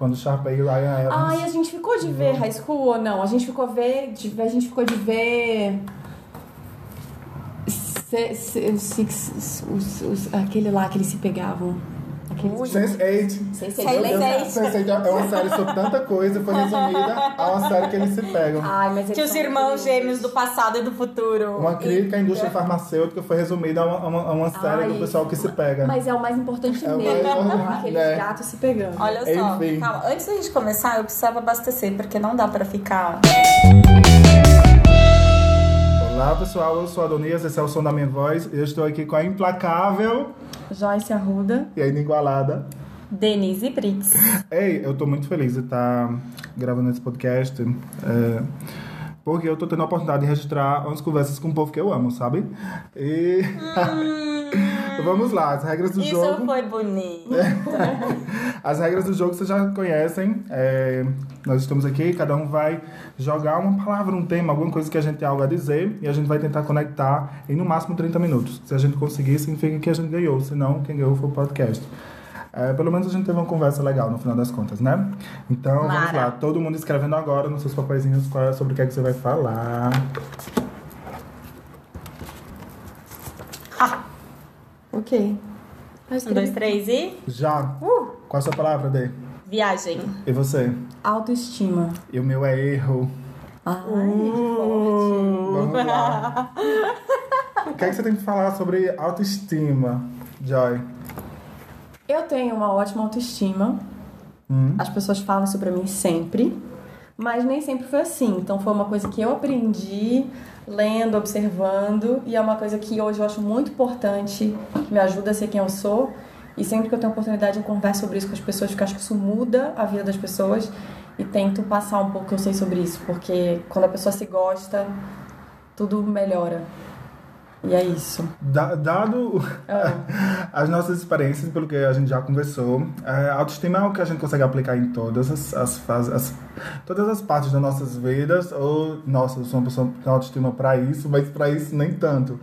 Quando Sharpay e Ryan Evans. Ai, a gente ficou de ver High School ou não? A gente ficou ver, de, a gente ficou de ver se, se, os, os, aquele lá que eles se pegavam. Aquele Sense8. Sense8. Sense8. Lembra? Sense8 é uma série sobre tanta coisa, foi resumida a uma série que eles se pegam. Ai, mas Que os irmãos gêmeos do passado e do futuro. Uma crítica à indústria farmacêutica foi resumida a uma, a uma, a uma série Ai, do pessoal que se pega. Mas é o mais importante É o mesmo, mais importante, aqueles né? gatos se pegando. Olha só, Enfim. calma. Antes da gente começar, eu precisava abastecer, porque não dá pra ficar. Olá pessoal, eu sou Adonias, esse é o som da minha voz. Eu estou aqui com a implacável Joyce Arruda. e a inigualada. Denise Brits. Ei, eu tô muito feliz de estar gravando esse podcast. é, porque eu tô tendo a oportunidade de registrar umas conversas com o povo que eu amo, sabe? E. Vamos lá, as regras do Isso jogo. foi bonito. As regras do jogo vocês já conhecem. É, nós estamos aqui, cada um vai jogar uma palavra, um tema, alguma coisa que a gente tem algo a dizer e a gente vai tentar conectar em no máximo 30 minutos. Se a gente conseguir, significa que a gente ganhou, senão quem ganhou foi o podcast. É, pelo menos a gente teve uma conversa legal no final das contas, né? Então vamos Mara. lá, todo mundo escrevendo agora nos seus papeizinhos qual é- sobre o que, é que você vai falar. Ok. Um, dois, três e. Já. Uh! Qual é a sua palavra, Dê? Viagem. E você? Autoestima. E o meu é erro. Ai, forte. Vamos lá. o que é que você tem que falar sobre autoestima, Joy? Eu tenho uma ótima autoestima. Hum? As pessoas falam isso pra mim sempre, mas nem sempre foi assim. Então foi uma coisa que eu aprendi lendo, observando, e é uma coisa que hoje eu acho muito importante, que me ajuda a ser quem eu sou. E sempre que eu tenho oportunidade eu converso sobre isso com as pessoas, porque eu acho que isso muda a vida das pessoas e tento passar um pouco que eu sei sobre isso, porque quando a pessoa se gosta, tudo melhora. E é isso. Da- dado Ah. as nossas experiências, pelo que a gente já conversou, é, a autoestima é algo que a gente consegue aplicar em todas as, as fases, as- todas as partes das nossas vidas. Ou, nossa, eu sou uma pessoa que tem autoestima pra isso, mas pra isso nem tanto.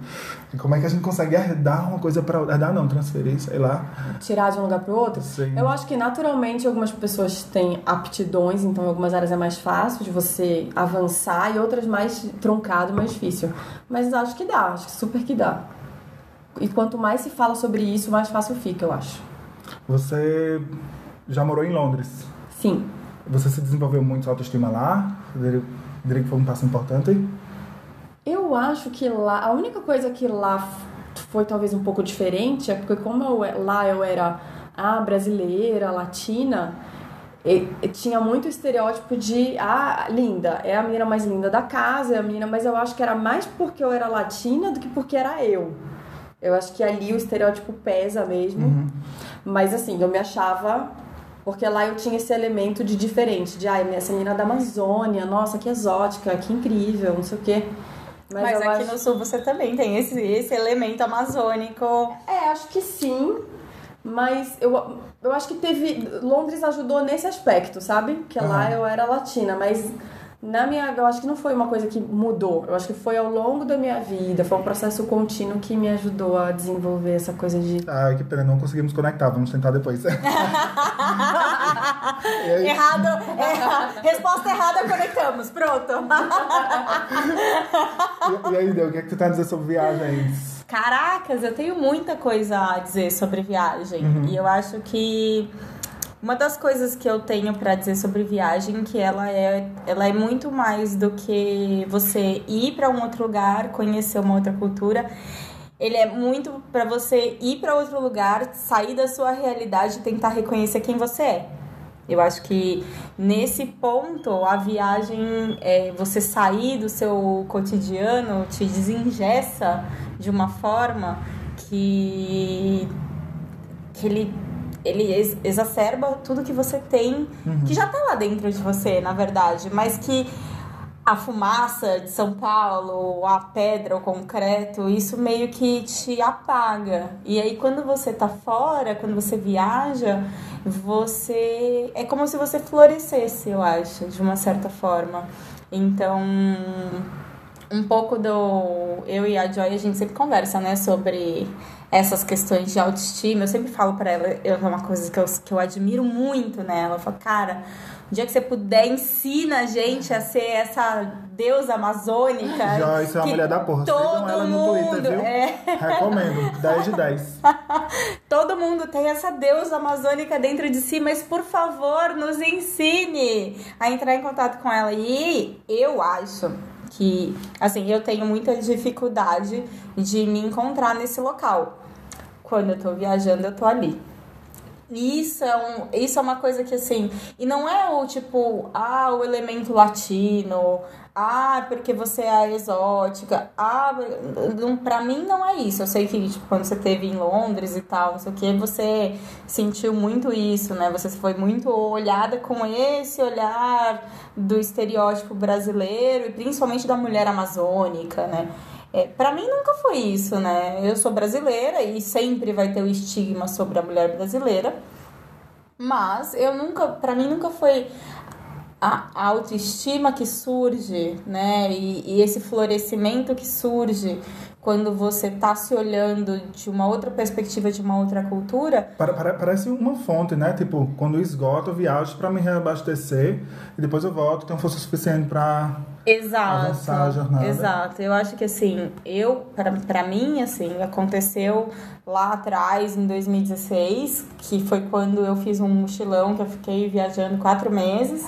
Como é que a gente consegue herdar uma coisa pra. Herdar não, transferir, sei lá. tirar de um lugar para outro. Sim. Eu acho que naturalmente algumas pessoas têm aptidões, então em algumas áreas é mais fácil de você avançar e outras mais truncado, mais difícil. Mas acho que dá, acho que super que dá. E quanto mais se fala sobre isso, mais fácil fica, eu acho. Você já morou em Londres. Sim. Você se desenvolveu muito sua autoestima lá? Diria que foi um passo importante? Eu acho que lá, a única coisa que lá foi talvez um pouco diferente é porque como eu, e- lá eu era a brasileira, latina, e- e tinha muito estereótipo de ah, linda, é a menina mais linda da casa, é a menina, mas eu acho que era mais porque eu era latina do que porque era eu. Eu acho que ali o estereótipo pesa mesmo. Mas assim, eu me achava. Porque lá eu tinha esse elemento de diferente, de ai, essa menina da Amazônia, nossa, que exótica, que incrível, não sei o quê. Mas, eu aqui acho- no sul você também tem esse, esse elemento amazônico. É, acho que sim. Mas eu, eu acho que teve. Londres ajudou nesse aspecto, sabe? Que lá Aham. eu era latina, mas na minha. Eu acho que não foi uma coisa que mudou. Eu acho que foi ao longo da minha vida, foi um processo contínuo que me ajudou a desenvolver essa coisa de. Ai, que pena, não conseguimos conectar. Vamos tentar depois. Aí? Errado, erra- resposta errada, conectamos. Pronto. E, e aí, Deu, o que é que tu tá dizer sobre viagens? Caracas, eu tenho muita coisa a dizer sobre viagem. E eu acho que uma das coisas que eu tenho pra dizer sobre viagem que ela é, ela é muito mais do que você ir pra um outro lugar, conhecer uma outra cultura. Ele é muito pra você ir pra outro lugar, sair da sua realidade e tentar reconhecer quem você é. Eu acho que nesse ponto a viagem, é, você sair do seu cotidiano, te desengessa de uma forma que, que ele, ele ex- exacerba tudo que você tem, que já tá lá dentro de você, na verdade, mas que a fumaça de São Paulo, a pedra, o concreto, isso meio que te apaga. E aí quando você tá fora, quando você viaja, você é como se você florescesse, eu acho, de uma certa forma. Então, um pouco do eu e a Joy a gente sempre conversa, né, sobre essas questões de autoestima. Eu sempre falo para ela, é uma coisa que eu, que eu admiro muito nela. Eu falo, cara, o dia que você puder, ensina a gente a ser essa deusa amazônica. Joyce é uma mulher da porra. Todo ela mundo, no Twitter, viu? é. Recomendo. 10 de 10. Todo mundo tem essa deusa amazônica dentro de si, mas por favor, nos ensine a entrar em contato com ela. E eu acho que, assim, eu tenho muita dificuldade de me encontrar nesse local. Quando eu tô viajando, eu tô ali. Isso é, um, isso é uma coisa que assim. E não é o tipo, ah, o elemento latino, ah, porque você é exótica, ah, não, pra mim não é isso. Eu sei que, tipo, quando você teve em Londres e tal, não sei o que, você sentiu muito isso, né? Você foi muito olhada com esse olhar do estereótipo brasileiro e principalmente da mulher amazônica, né? É, para mim nunca foi isso, né? Eu sou brasileira e sempre vai ter o estigma sobre a mulher brasileira. Mas eu nunca, para mim nunca foi a autoestima que surge, né? E, e esse florescimento que surge quando você tá se olhando de uma outra perspectiva, de uma outra cultura. Para- para- Parece uma fonte, né? Tipo, quando esgoto, eu viajo pra me reabastecer e depois eu volto, tenho força suficiente pra. Exato. Avançar a jornada. Exato. Eu acho que assim, eu, pra, pra mim, assim, aconteceu lá atrás, em 2016, que foi quando eu fiz um mochilão, que eu fiquei viajando quatro meses.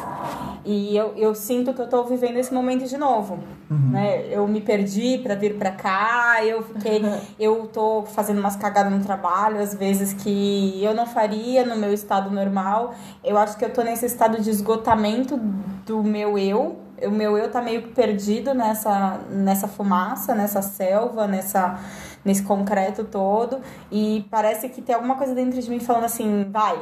E eu, eu sinto que eu tô vivendo esse momento de novo. Né? Eu me perdi pra vir pra cá, eu fiquei. eu tô fazendo umas cagadas no trabalho, às vezes que eu não faria no meu estado normal. Eu acho que eu tô nesse estado de esgotamento do meu eu. O meu eu tá meio perdido nessa, nessa fumaça, nessa selva, nessa, nesse concreto todo. E parece que tem alguma coisa dentro de mim falando assim, vai,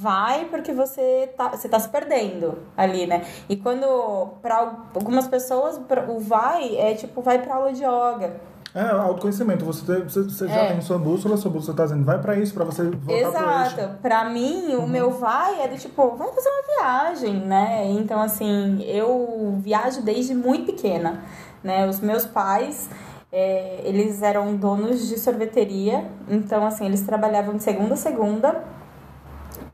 vai porque você tá, você tá se perdendo ali, né? E quando para algumas pessoas o vai é tipo vai pra aula de yoga. É, autoconhecimento. Você, você, você já É. tem sua bússola, sua bússola tá dizendo, vai pra isso, pra você voltar pro eixo. Exato. Pra mim, o meu vai é do tipo, vai fazer uma viagem, né? Então, assim, eu viajo desde muito pequena, né? Os meus pais, é, eles eram donos de sorveteria, então, assim, eles trabalhavam de segunda a segunda,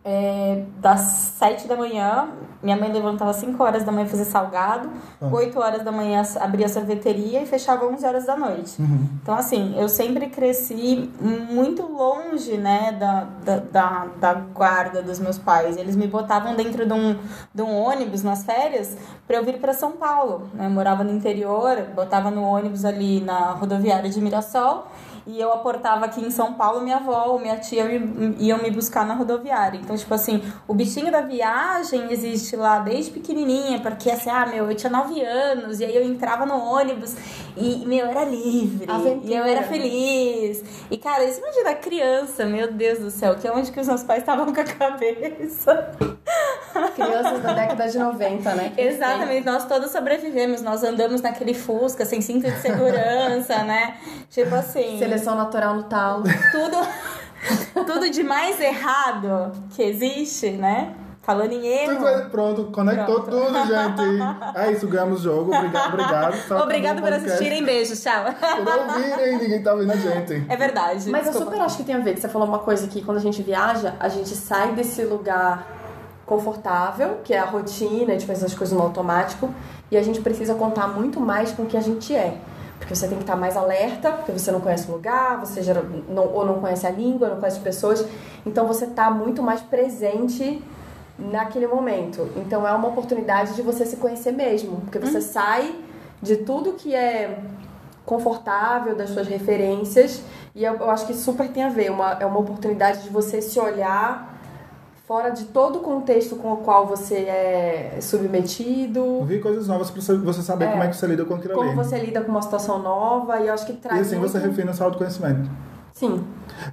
é, das sete da manhã, minha mãe levantava às 5 horas da manhã fazer salgado, Ah. 8 horas da manhã abria a sorveteria e fechava 11 horas da noite. Uhum. Então, assim, eu sempre cresci muito longe, né, da, da, da, da guarda dos meus pais. Eles me botavam dentro de um, de um ônibus nas férias para eu vir para São Paulo. Né? Eu morava no interior, botava no ônibus ali na rodoviária de Mirassol e eu aportava aqui em São Paulo, minha avó ou minha tia me- iam me buscar na rodoviária. Então, tipo assim, o bichinho da viagem existe lá desde pequenininha, porque assim, ah, meu, eu tinha nove anos, e aí eu entrava no ônibus e, meu, eu era livre. Aventura. E eu era feliz. E, cara, isso imagina criança, meu Deus do céu, que é onde que os meus pais estavam com a cabeça. Crianças da década de 90, né? Exatamente, nós todos sobrevivemos, nós andamos naquele Fusca sem cinto de segurança, né? Tipo assim, Seleção natural no talo. tudo, tudo de mais errado que existe, né? Falando em erro. Tudo Pronto, conectou Pronto. tudo, gente. É isso, ganhamos o jogo. Obrigado, obrigado. Obrigado por assistirem, beijo, tchau. Por ouvirem, ninguém tá vendo a gente. É verdade. Mas eu desculpa. super acho que tem a ver, que você falou uma coisa que quando a gente viaja, a gente sai desse lugar confortável, que é a rotina, a gente faz as coisas no automático, e a gente precisa contar muito mais com o que a gente é. Porque você tem que estar mais alerta, porque você não conhece o lugar, você gera, não, ou não conhece a língua, não conhece as pessoas, então você tá muito mais presente naquele momento. Então é uma oportunidade de você se conhecer mesmo, porque você sai de tudo que é confortável, das suas referências, e eu, eu acho que super tem a ver, uma, é uma oportunidade de você se olhar fora de todo o contexto com o qual você é submetido, Ouvir coisas novas pra você, saber É. como é que você lida com aquilo como ali. você lida com uma situação nova, e eu acho que E traz assim muito... você refina seu autoconhecimento. Sim,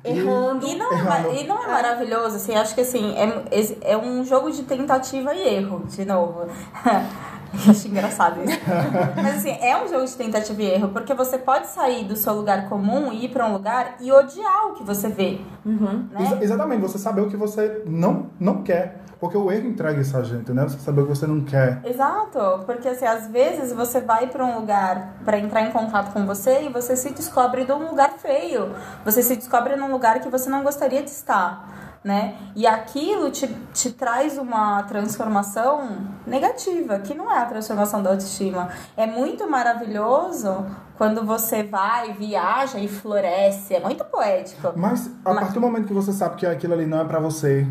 E- errando. E não, é, Errando. ma- e não é maravilhoso, assim, acho que assim, é, é um jogo de tentativa e erro, de novo. Acho engraçado isso. Mas assim, é um jogo de tentativa e erro, porque você pode sair do seu lugar comum e ir pra um lugar e odiar o que você vê, Uhum. né? Exa- exatamente, você saber o que você não, não quer. Porque o erro entrega isso a gente, né? Você saber o que você não quer. Exato, porque assim, às vezes você vai para um lugar para entrar em contato com você e você se descobre de um lugar feio. Você se descobre num lugar que você não gostaria de estar. Né? E aquilo te, te traz uma transformação negativa, que não é a transformação da autoestima. É muito maravilhoso quando você vai, viaja e floresce. É muito poético. Mas a Mas- partir do momento que você sabe que aquilo ali não é pra você,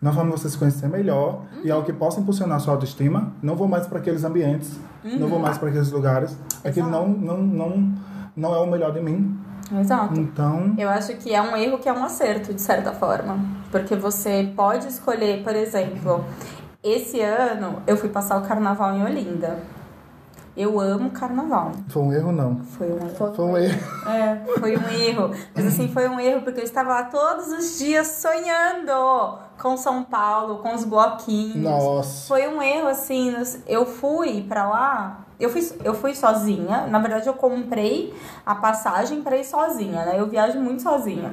não forma você se conhecer melhor e é algo que possa impulsionar a sua autoestima, não vou mais para aqueles ambientes, não vou mais para aqueles lugares. Aquilo não, não, não, não é o melhor de mim. Exato. Então, Eu acho que é um erro que é um acerto, de certa forma. Porque você pode escolher, por exemplo, esse ano eu fui passar o carnaval em Olinda. Eu amo carnaval. foi um erro, não. Foi um erro. Foi um erro. É, foi um erro. Mas assim, foi um erro porque eu estava lá todos os dias sonhando com São Paulo, com os bloquinhos. Nossa. Foi um erro, assim, eu fui pra lá, eu fui, eu fui sozinha, na verdade eu comprei a passagem pra ir sozinha, né? Eu viajo muito sozinha.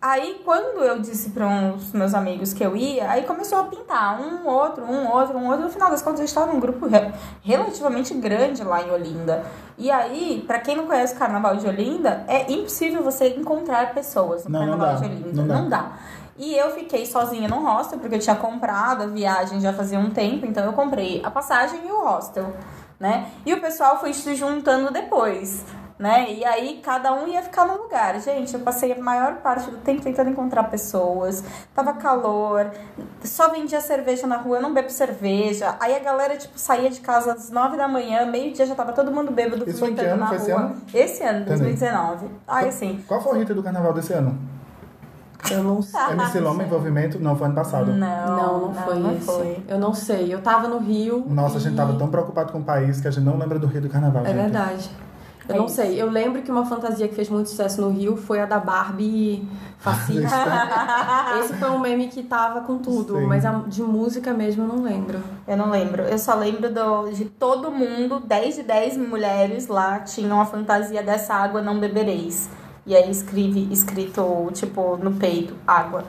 Aí, quando eu disse para uns meus amigos que eu ia, aí começou a pintar um outro, um outro, um outro. No final das contas, eu estava num grupo re- relativamente grande lá em Olinda. E aí, para quem não conhece o Carnaval de Olinda, é impossível você encontrar pessoas no Não, não Carnaval dá, de Olinda. não dá. Não dá. E eu fiquei sozinha no hostel, porque eu tinha comprado a viagem já fazia um tempo, então eu comprei a passagem e o hostel, né? E o pessoal foi se juntando depois, né? E aí cada um ia ficar num lugar. Gente, eu passei a maior parte do tempo tentando encontrar pessoas, tava calor, só vendia cerveja na rua, eu não bebo cerveja. Aí a galera, tipo, saía de casa às nove da manhã, meio-dia já tava todo mundo bêbado, Isso foi que ano? na Foi esse rua. ano? Esse ano, Entendi. 2019. Ai, assim, Qual foi o hit do carnaval desse ano? Eu não sei. MC Loma envolvimento? Não, foi ano passado. não, Não, não foi não esse. foi. Eu não sei. Eu tava no Rio. Nossa, a gente e- tava tão preocupado com o país que a gente não lembra do Rio do carnaval. É gente. verdade. Eu É não isso. sei. Eu lembro que uma fantasia que fez muito sucesso no Rio foi a da Barbie fascista. Esse foi um meme que tava com tudo, Sim. mas a de música mesmo eu não lembro. Eu não lembro. Eu só lembro do, de todo mundo, 10 de 10 mulheres lá tinham a fantasia dessa água não bebereis. E aí escreve, escrito, tipo, no peito, água.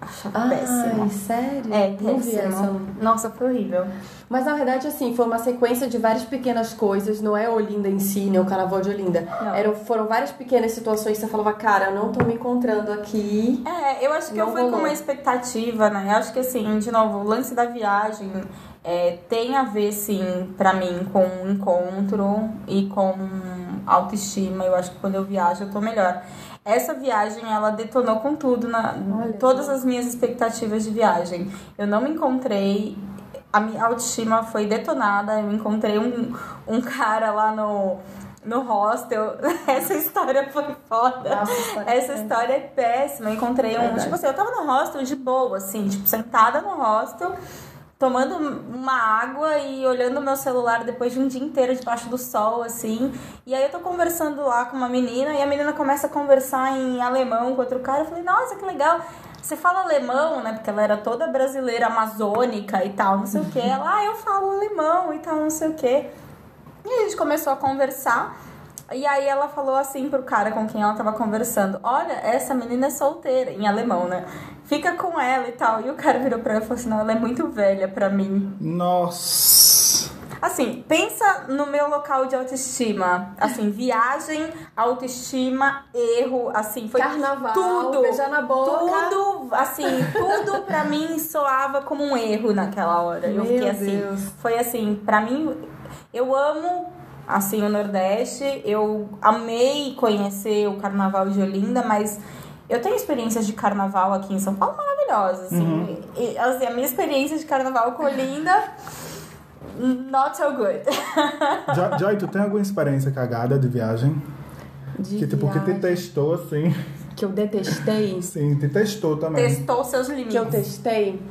Achava péssimo. Ai, sério? É, péssimo. Nossa, foi horrível. Mas na verdade, assim, foi uma sequência de várias pequenas coisas, não é Olinda em si, nem o carnaval de Olinda. Não. Eram, foram várias pequenas situações que você falava, cara, eu não tô me encontrando aqui. É, eu acho que Não eu fui com uma expectativa, né? Eu acho que assim, de novo, o lance da viagem é, tem a ver, sim, pra mim, com um encontro e com autoestima. Eu acho que quando eu viajo eu tô melhor. Essa viagem, ela detonou com tudo, na, Olha. todas as minhas expectativas de viagem. Eu não me encontrei, a minha autoestima foi detonada, eu encontrei um, um cara lá no, no hostel. Essa história foi foda. Nossa, história Essa é história é péssima. Eu encontrei um. Verdade. Tipo assim, eu tava no hostel de boa, assim, tipo, sentada no hostel, tomando uma água e olhando o meu celular depois de um dia inteiro debaixo do sol, assim. E aí eu tô conversando lá com uma menina e a menina começa a conversar em alemão com outro cara. Eu falei, nossa, que legal. Você fala alemão, né? Porque ela era toda brasileira, amazônica e tal, não sei o quê. Ela, ah, eu falo alemão e tal, não sei o quê. E a gente começou a conversar. E aí ela falou assim pro cara com quem ela tava conversando: Olha, essa menina é solteira, em alemão, né? Fica com ela e tal. E o cara virou pra ela e falou assim: Não, ela é muito velha pra mim. Nossa. Assim, pensa no meu local de autoestima. Assim, viagem, autoestima, erro, assim, foi Carnaval, tudo. beijar na boca. Tudo, assim, tudo pra mim soava como um erro naquela hora. eu Meu fiquei assim, Deus. foi assim, pra mim, eu amo assim o Nordeste, eu amei conhecer o Carnaval de Olinda, mas eu tenho experiências de carnaval aqui em São Paulo maravilhosas, assim. E, assim, a minha experiência de carnaval com Olinda not so good. Jo- Joy, tu tem alguma experiência cagada de viagem? De Que tipo, que te viagem. testou assim? Que eu detestei. Sim, te testou também. Testou seus limites. que eu testei.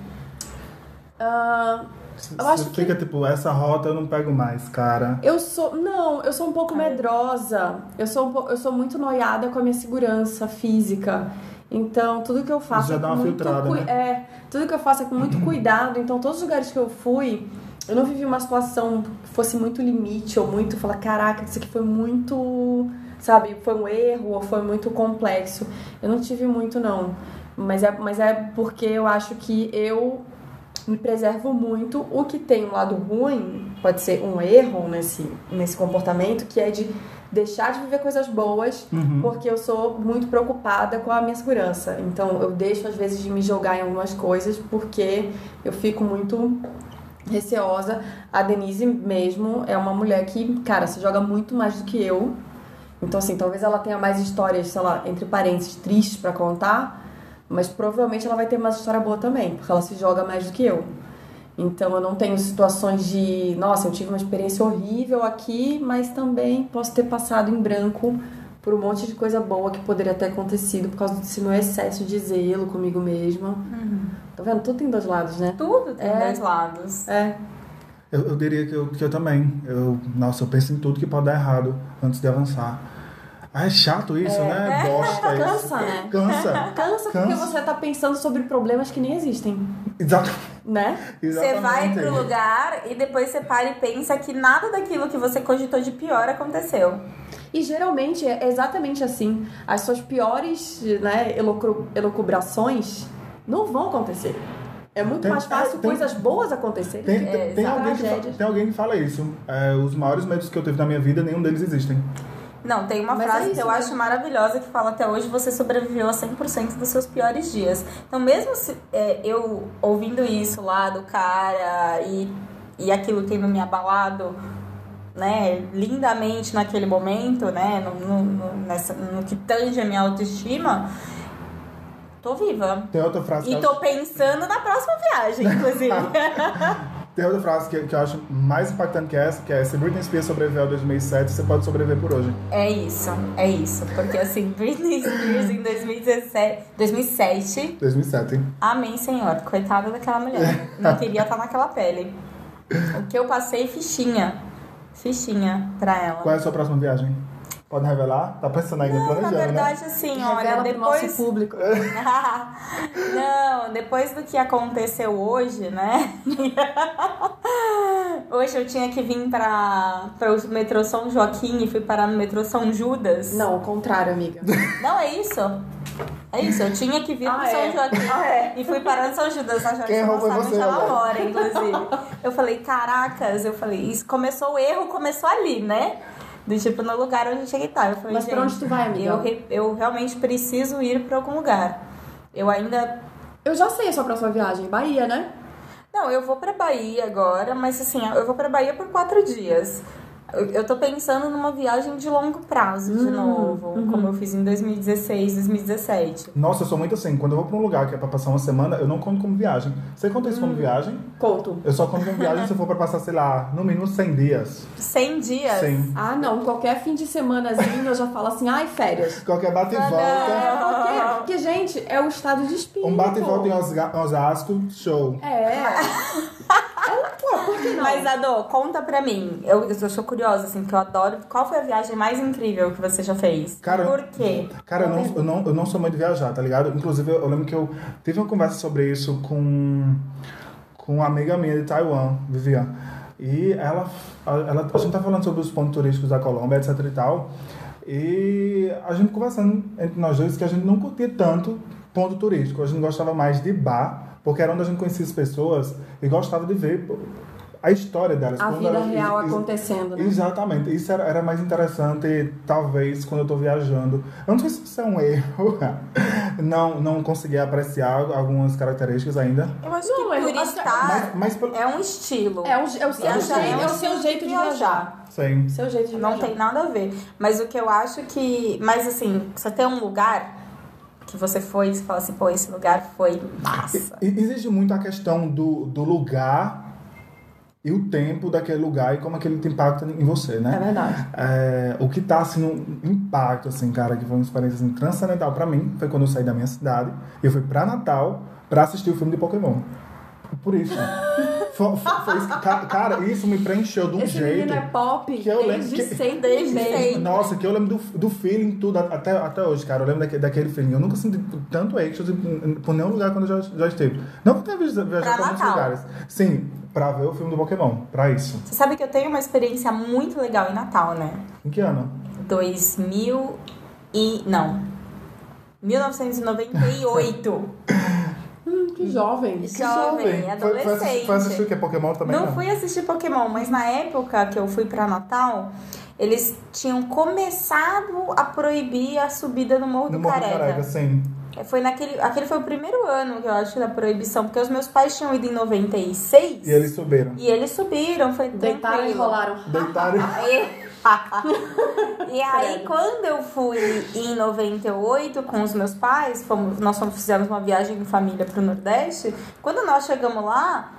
Eu acho Você que- fica tipo, essa rota eu não pego mais, cara. eu sou. Não, eu sou um pouco medrosa. Eu sou, um po- eu sou muito noiada com a minha segurança física. Então, tudo que eu faço Já é dá uma muito filtrada, cui- né? É, tudo que eu faço é com muito cuidado. Então, todos os lugares que eu fui, eu não vivi uma situação que fosse muito limite ou muito falar, caraca, isso aqui foi muito, sabe, foi um erro ou foi muito complexo. Eu não tive muito não. Mas é, mas é porque eu acho que eu me preservo muito. O que tem um lado ruim, pode ser um erro nesse, nesse comportamento, que é de deixar de viver coisas boas, porque eu sou muito preocupada com a minha segurança. Então eu deixo às vezes de me jogar em algumas coisas porque eu fico muito receosa. A Denise mesmo é uma mulher que, cara, se joga muito mais do que eu. Então assim, talvez ela tenha mais histórias, sei lá, entre parênteses, tristes pra contar, mas provavelmente ela vai ter mais história boa também, porque ela se joga mais do que eu. Então eu não tenho situações de, nossa, eu tive uma experiência horrível aqui, mas também posso ter passado em branco por um monte de coisa boa que poderia ter acontecido por causa desse meu excesso de zelo comigo mesma. Tá vendo? Tudo tem dois lados, né? Tudo tem É. dois lados. É. Eu, eu diria que eu, que eu também. Eu, nossa, eu penso em tudo que pode dar errado antes de avançar. Ah, é chato isso, né? Bosta isso. Cansa, né? Cansa. Cansa porque Cansa. você tá pensando sobre problemas que nem existem, Exato. né? Você vai Exatamente. pro lugar e depois você para e pensa que nada daquilo que você cogitou de pior aconteceu. E geralmente é exatamente assim. As suas piores né, elucubrações não vão acontecer. É muito Tem- mais fácil é, tem- coisas boas acontecerem. Tem, do que tem, alguém que tem alguém que fala isso. É, os maiores medos que eu tive na minha vida, nenhum deles existem. Não, tem uma Mas frase é que isso eu mesmo. acho maravilhosa que fala até hoje você sobreviveu a 100% dos seus piores dias. Então, mesmo se, é, eu ouvindo isso lá do cara e, e aquilo tendo me abalado, né, lindamente naquele momento, né, no, no, no- nessa, no que tange a minha autoestima, tô viva. Tem outra frase que E tô pensando na próxima viagem, inclusive. Tem outra frase que, que eu acho mais impactante que essa, que é se Britney Spears sobreviveu ao 2007, você pode sobreviver por hoje. É isso, é isso. Porque assim, Britney Spears em 2017, 2007 2007. Amém, Senhor. Coitada daquela mulher. Não queria estar naquela pele. O que eu passei, fichinha. Fichinha pra ela. Qual é a sua próxima viagem? Pode revelar? Tá pensando ainda, Não, na planejando, né? verdade, assim, olha, depois. nosso público. Não, depois do que aconteceu hoje, né? Hoje eu tinha que vir para o metrô São Joaquim e fui parar no metrô São Judas. Não, o contrário, amiga. Não, é isso. É isso, eu tinha que vir Ah, pro São é? Joaquim Ah, é? e fui parar no São Judas, na Jorge Quem errou foi sabe você, ela mora, inclusive. Eu falei, caracas, eu falei, isso começou o erro, começou ali, né? Do tipo, no lugar onde eu tinha que estar. Eu falei, Mas pra onde tu vai, amiga? Eu, re- eu realmente preciso ir pra algum lugar. Eu ainda. Eu já sei a sua próxima viagem, Bahia, né? Não, eu vou pra Bahia agora, mas assim, eu vou pra Bahia por quatro dias. Eu, eu tô pensando numa viagem de longo prazo de Hum, novo, uhum. como eu fiz em 2016, 2017. Nossa, eu sou muito assim. Quando eu vou pra um lugar que é pra passar uma semana, eu não conto como viagem. Você conta isso como Hum. viagem? Conto. Eu só conto como viagem se eu for pra passar, sei lá, no mínimo 100 dias. 100 dias? Sim. Ah, não. Qualquer fim de semanazinho eu já falo assim, ai, férias. Qualquer bate e Ah, volta. É, quê? Porque, gente, é o estado de espírito. Um bate e volta em Osasco, show. É. Pô, por que não? Mas, Adô, conta pra mim. Eu, eu sou curiosa, assim, porque eu adoro. Qual foi a viagem mais incrível que você já fez? Cara, Por quê? Cara, eu não, eu, não, eu não sou muito de viajar, tá ligado? Inclusive, eu, lembro que eu tive uma conversa sobre isso com, com uma amiga minha de Taiwan, Vivian. E ela, ela, a gente tá falando sobre os pontos turísticos da Colômbia, etc e tal. E a gente conversando entre nós dois que a gente não curtia tanto ponto turístico. A gente gostava mais de bar, porque era onde a gente conhecia as pessoas e gostava de ver a história delas. A vida elas- real acontecendo, né? Exatamente. Isso era, era mais interessante, talvez, quando eu tô viajando. Eu não sei se isso é um erro. não, não consegui apreciar algumas características ainda. Eu acho Não, que turistar Mas, mas é um estilo. É, o, é, o seu, é um é o seu jeito de viajar. viajar. Sim. Seu jeito de Não viajar. tem nada a ver. Mas o que eu acho que. Mas assim, você tem um lugar que você foi e você fala assim, pô, esse lugar foi massa. E- Existe muito a questão do, do lugar e o tempo daquele lugar e como aquele te impacta em você, É né? verdade. É, o que tá assim, um impacto, assim, cara, que foi uma experiência assim, transcendental pra mim, foi quando eu saí da minha cidade e eu fui pra Natal pra assistir o filme de Pokémon. Por isso. Foi, foi- que- cara, isso me preencheu de um Esse jeito. é pop que eu lembro desde que- sempre. Desde sempre. Nossa, que eu lembro do, do feeling, tudo, até, até hoje, cara. Eu lembro daquele, daquele feeling. Eu nunca senti tanto êxtase por, nenhum lugar quando eu já, já esteve. Não por ter viajado Pra pra muitos lugares. Sim, pra ver o filme do Pokémon. Pra isso. Você sabe que eu tenho uma experiência muito legal em Natal, né? Em que ano? 2000 e. Não. 1998. que jovem. Que jovem, Foi, foi, adolescente. assistir, foi assistir o que? Pokémon também? Não fui assistir Pokémon, mas na época que eu fui pra Natal, eles tinham começado a proibir a subida no Morro No do Morro do Careca. Careca, sim. Foi naquele, aquele foi o primeiro ano que eu acho da proibição, porque os meus pais tinham ido em 96 E eles subiram. e eles subiram, foi Deitaram e rolaram. Deitaram. Aí- e aí, quando eu fui em 98 com os meus pais, fomos, nós fomos, fizemos uma viagem em família pro Nordeste. Quando nós chegamos lá,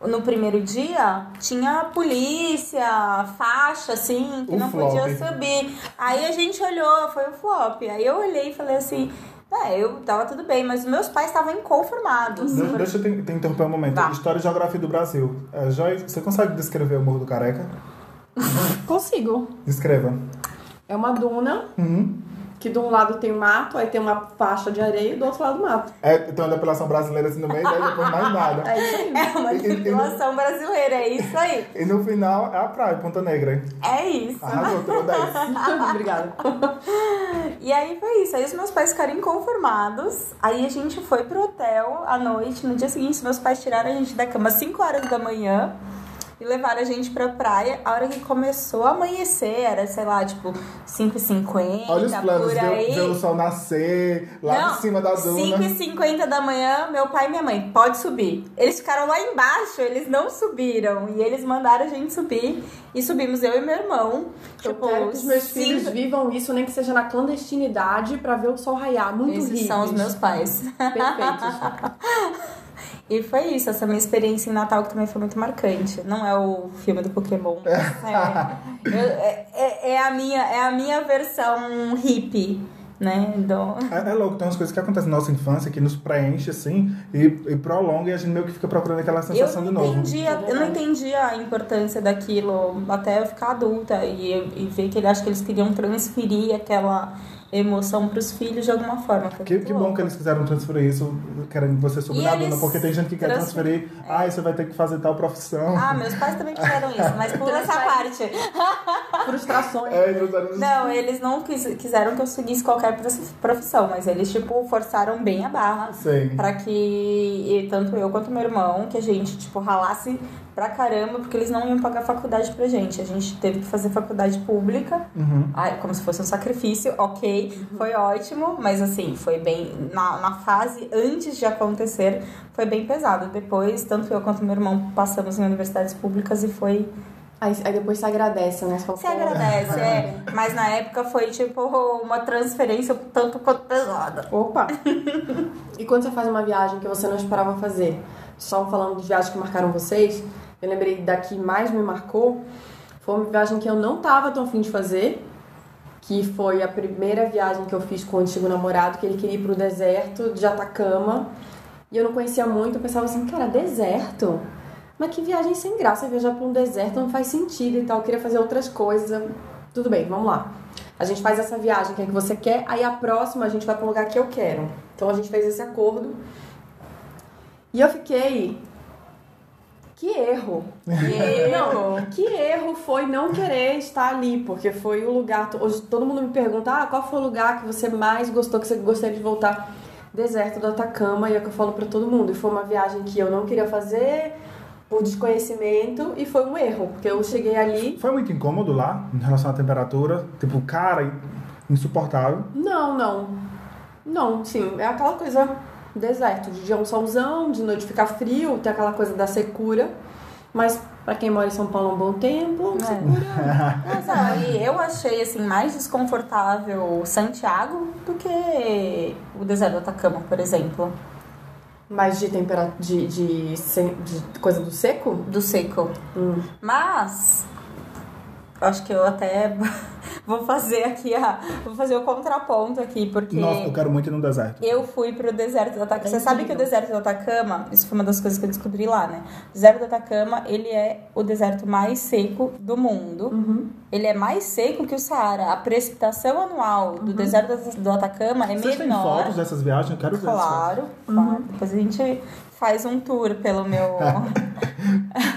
no primeiro dia, tinha polícia, faixa, assim, que O não flop. podia subir. Aí a gente olhou, foi o flop. Aí eu olhei e falei assim. É, eu tava tudo bem, mas os meus pais estavam inconformados. De- Deixa eu te, te interromper um momento. Tá. História e Geografia do Brasil. É, Joyce, você consegue descrever o Morro do Careca? Consigo. Descreva. É uma duna Uhum. Que de um lado tem mato, aí tem uma faixa de areia e do outro lado mato. É, tem uma depilação brasileira assim no meio, daí depois mais nada. É isso aí. É uma E- e- e- depilação brasileira, é isso aí. E no final é a praia, Ponta Negra. É isso. Arrasou, tirou 10. Obrigada. E aí foi isso. Aí os meus pais ficaram inconformados. Aí a gente foi pro hotel à noite. No dia seguinte, meus pais tiraram a gente da cama às 5 horas da manhã e levaram a gente pra praia. A hora que começou a amanhecer, era, sei lá, tipo, 5h50, Olha os planos, por ver, aí. o sol nascer, lá Não, de cima da duna. 5h50 da manhã, meu pai e minha mãe, pode subir. Eles ficaram lá embaixo, eles não subiram. E eles mandaram a gente subir. E subimos eu e meu irmão. Eu Tipo, quero que os meus cinco- filhos vivam isso, nem que seja na clandestinidade, pra ver o sol raiar. Muito Esses ricos. são os meus pais. Perfeitos. E foi isso, essa minha experiência em Natal que também foi muito marcante. Não é o filme do Pokémon. É, é, é- é a, minha, é a minha versão hippie, né? Do... É, é louco, tem umas coisas que acontecem na nossa infância que nos preenche assim e, e prolonga e a gente meio que fica procurando aquela sensação de novo. entendi, eu não entendi a importância daquilo até eu ficar adulta e, e ver que ele acho que eles queriam transferir aquela emoção pros filhos de alguma forma. Que, que bom que eles quiseram transferir isso, querendo você E eles duna, porque tem gente que quer transfer- transferir, ah, você vai ter que fazer tal profissão. Ah, meus pais também fizeram isso, mas pula essa parte. Frustrações. É, Não, eles não quis- quiseram que eu seguisse qualquer prof- profissão, mas eles, tipo, forçaram bem a barra. Sim. Pra que e tanto eu quanto meu irmão, que a gente, tipo, ralasse pra caramba, porque eles não iam pagar faculdade pra gente. A gente teve que fazer faculdade pública, Uhum. ai, como se fosse um sacrifício, ok, foi ótimo, mas assim, foi bem. Na, na fase antes de acontecer, foi bem pesado. Depois, tanto eu quanto meu irmão passamos em universidades públicas e foi Aí, aí depois se agradece, né? Você se "Pô, agradece, é. Mas na época foi tipo uma transferência tanto quanto pesada. Opa! e quando você faz uma viagem que você não esperava fazer? Só falando de viagens que marcaram vocês, eu lembrei da que mais me marcou. Foi uma viagem que eu não tava tão afim de fazer, que foi a primeira viagem que eu fiz com o antigo namorado, que ele queria ir pro deserto de Atacama. E eu não conhecia muito, eu pensava assim, cara, deserto? Mas que viagem sem graça, viajar pra um deserto não faz sentido e tal. Eu queria fazer outras coisas. Tudo bem, vamos lá. A gente faz essa viagem que é que você quer, aí a próxima a gente vai para um lugar que eu quero. Então a gente fez esse acordo. E eu fiquei. Que erro! Não, que erro foi não querer estar ali, porque foi o lugar. Hoje todo mundo me pergunta: ah, qual foi o lugar que você mais gostou, que você gostaria de voltar? Deserto do Atacama, e é o que eu falo pra todo mundo. E foi uma viagem que eu não queria fazer por desconhecimento e foi um erro, porque eu cheguei ali. Foi muito incômodo lá, em relação à temperatura? Tipo, cara, insuportável. Não, não. Não, sim, é aquela coisa deserto, de dia um solzão, de noite ficar frio, tem aquela coisa da secura. Mas pra quem mora em São Paulo há um bom tempo, É. secura. Mas aí eu achei assim mais desconfortável Santiago do que o deserto do Atacama, por exemplo. Mas de temperatura. De, de, de coisa do seco? Do seco. Hum. Mas acho que eu até vou fazer aqui a. Vou fazer o contraponto aqui, porque. Nossa, eu quero muito ir no deserto. Eu fui pro deserto do Atacama. É Você sabe que o deserto do Atacama, isso foi uma das coisas que eu descobri lá, né? O deserto do Atacama, ele é o deserto mais seco do mundo. Uhum. Ele é mais seco que o Saara. A precipitação anual do deserto do- do Atacama é Vocês têm menor. fotos dessas viagens? Eu quero ver. Claro, claro. Depois a gente faz um tour pelo meu.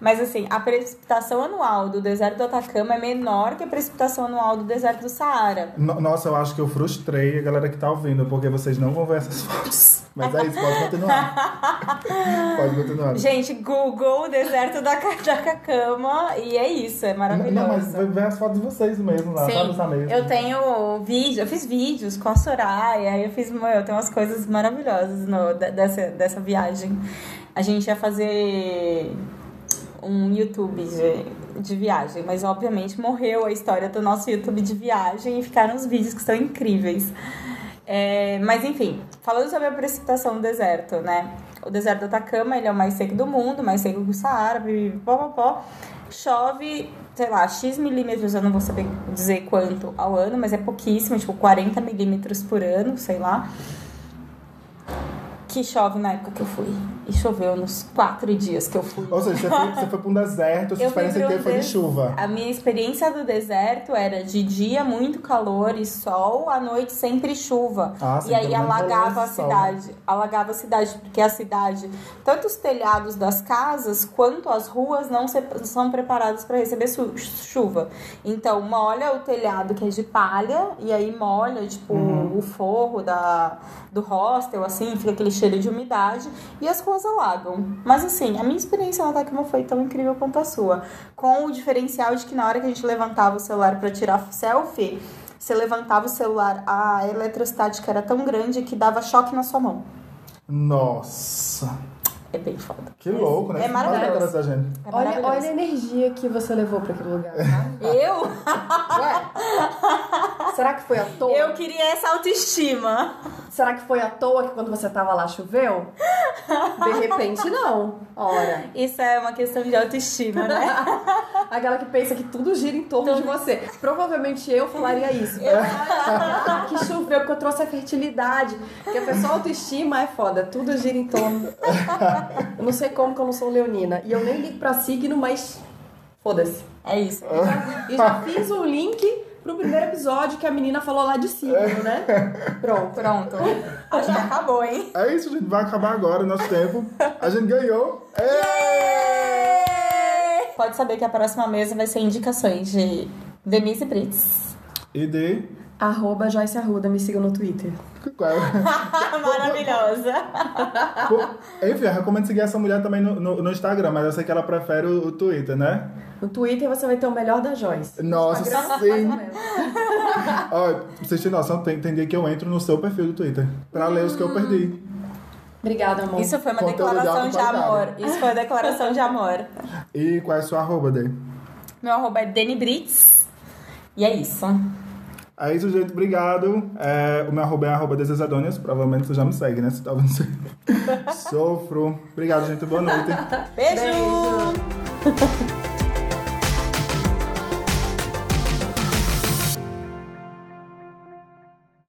Mas assim, a precipitação anual do deserto do Atacama é menor que a precipitação anual do deserto do Saara. No- Nossa, eu acho que eu frustrei a galera que tá ouvindo, porque vocês não vão ver essas fotos. Mas é isso, pode continuar. pode continuar. Gente, Google deserto da Ca- da Atacama e é isso, é maravilhoso. Não, mas vai ver as fotos de vocês mesmo lá, sabe, Samir? eu tenho vídeo, eu fiz vídeos com a Soraya, eu fiz, eu tenho umas coisas maravilhosas no, de- dessa, dessa viagem. A gente ia fazer um YouTube de, de viagem, mas obviamente morreu a história do nosso YouTube de viagem e ficaram os vídeos que são incríveis. É, mas enfim, falando sobre a precipitação do deserto, né? O deserto do Atacama, ele é o mais seco do mundo, mais seco que o Saara, pó, Chove, sei lá, X milímetros, eu não vou saber dizer quanto ao ano, mas é pouquíssimo, tipo 40 milímetros por ano, sei lá. Que chove na época que eu fui. E choveu nos quatro dias que eu fui. Ou seja, você foi, você foi pra um deserto, sua Eu experiência inteira foi de chuva. A minha experiência do deserto era de dia muito calor e sol, à noite sempre chuva. Ah, sim, e aí alagava a sol. cidade. Alagava a cidade, porque a cidade, tanto os telhados das casas quanto as ruas não se- são preparados para receber chuva. Então molha o telhado que é de palha e aí molha tipo Uhum. o forro da, do hostel, assim, fica aquele cheiro de umidade e as ruas alagam. Mas assim, a minha experiência no Atacama foi tão incrível quanto a sua. Com o diferencial de que na hora que a gente levantava o celular para tirar selfie, você levantava o celular, a eletrostática era tão grande que dava choque na sua mão. Nossa, É bem foda. que louco, né? É maravilhoso. gente. É Olha, maravilhoso. olha a energia que você levou pra aquele lugar, tá? Eu? Ué? Será que foi à toa? Eu queria essa autoestima. Será que foi à toa que quando você tava lá choveu? De repente, não. Ora. Isso é uma questão de autoestima, né? Aquela que pensa que tudo gira em torno de você. Provavelmente eu falaria isso. que choveu, porque eu trouxe a fertilidade. Porque a pessoa autoestima é foda. Tudo gira em torno. Eu não sei como que eu não sou leonina. E eu nem ligo pra signo, mas foda-se. É isso. E já fiz um link pro primeiro episódio que a menina falou lá de signo, né? Pronto. Pronto. Acho que acabou, hein? É isso, gente. Vai acabar agora o nosso tempo. A gente ganhou. Ê! Pode saber que a próxima mesa vai ser indicações de Denise Brits. E de. Arroba Joyce Arruda, me siga no Twitter. Qual é? Maravilhosa. Enfim, eu recomendo seguir essa mulher também no, no, no Instagram, mas eu sei que ela prefere o, o Twitter, né? No Twitter você vai ter o melhor da Joyce. Nossa, Instagram, sim. Ó, pra vocês terem noção, tem, tem dia que eu entro no seu perfil do Twitter pra ler os que eu perdi. Obrigada, amor. Isso foi uma Conteúdo de declaração alta de qualidade. amor. Isso foi uma declaração de amor. E qual é a sua arroba, Day? Meu arroba é Deni Brits. E é isso. É isso, gente. Obrigado. É, o meu arroba é arroba desesadonias. Provavelmente você já me segue, né? Você tá vendo isso aí. Sofro. Obrigado, gente. Boa noite. Beijo. Beijo.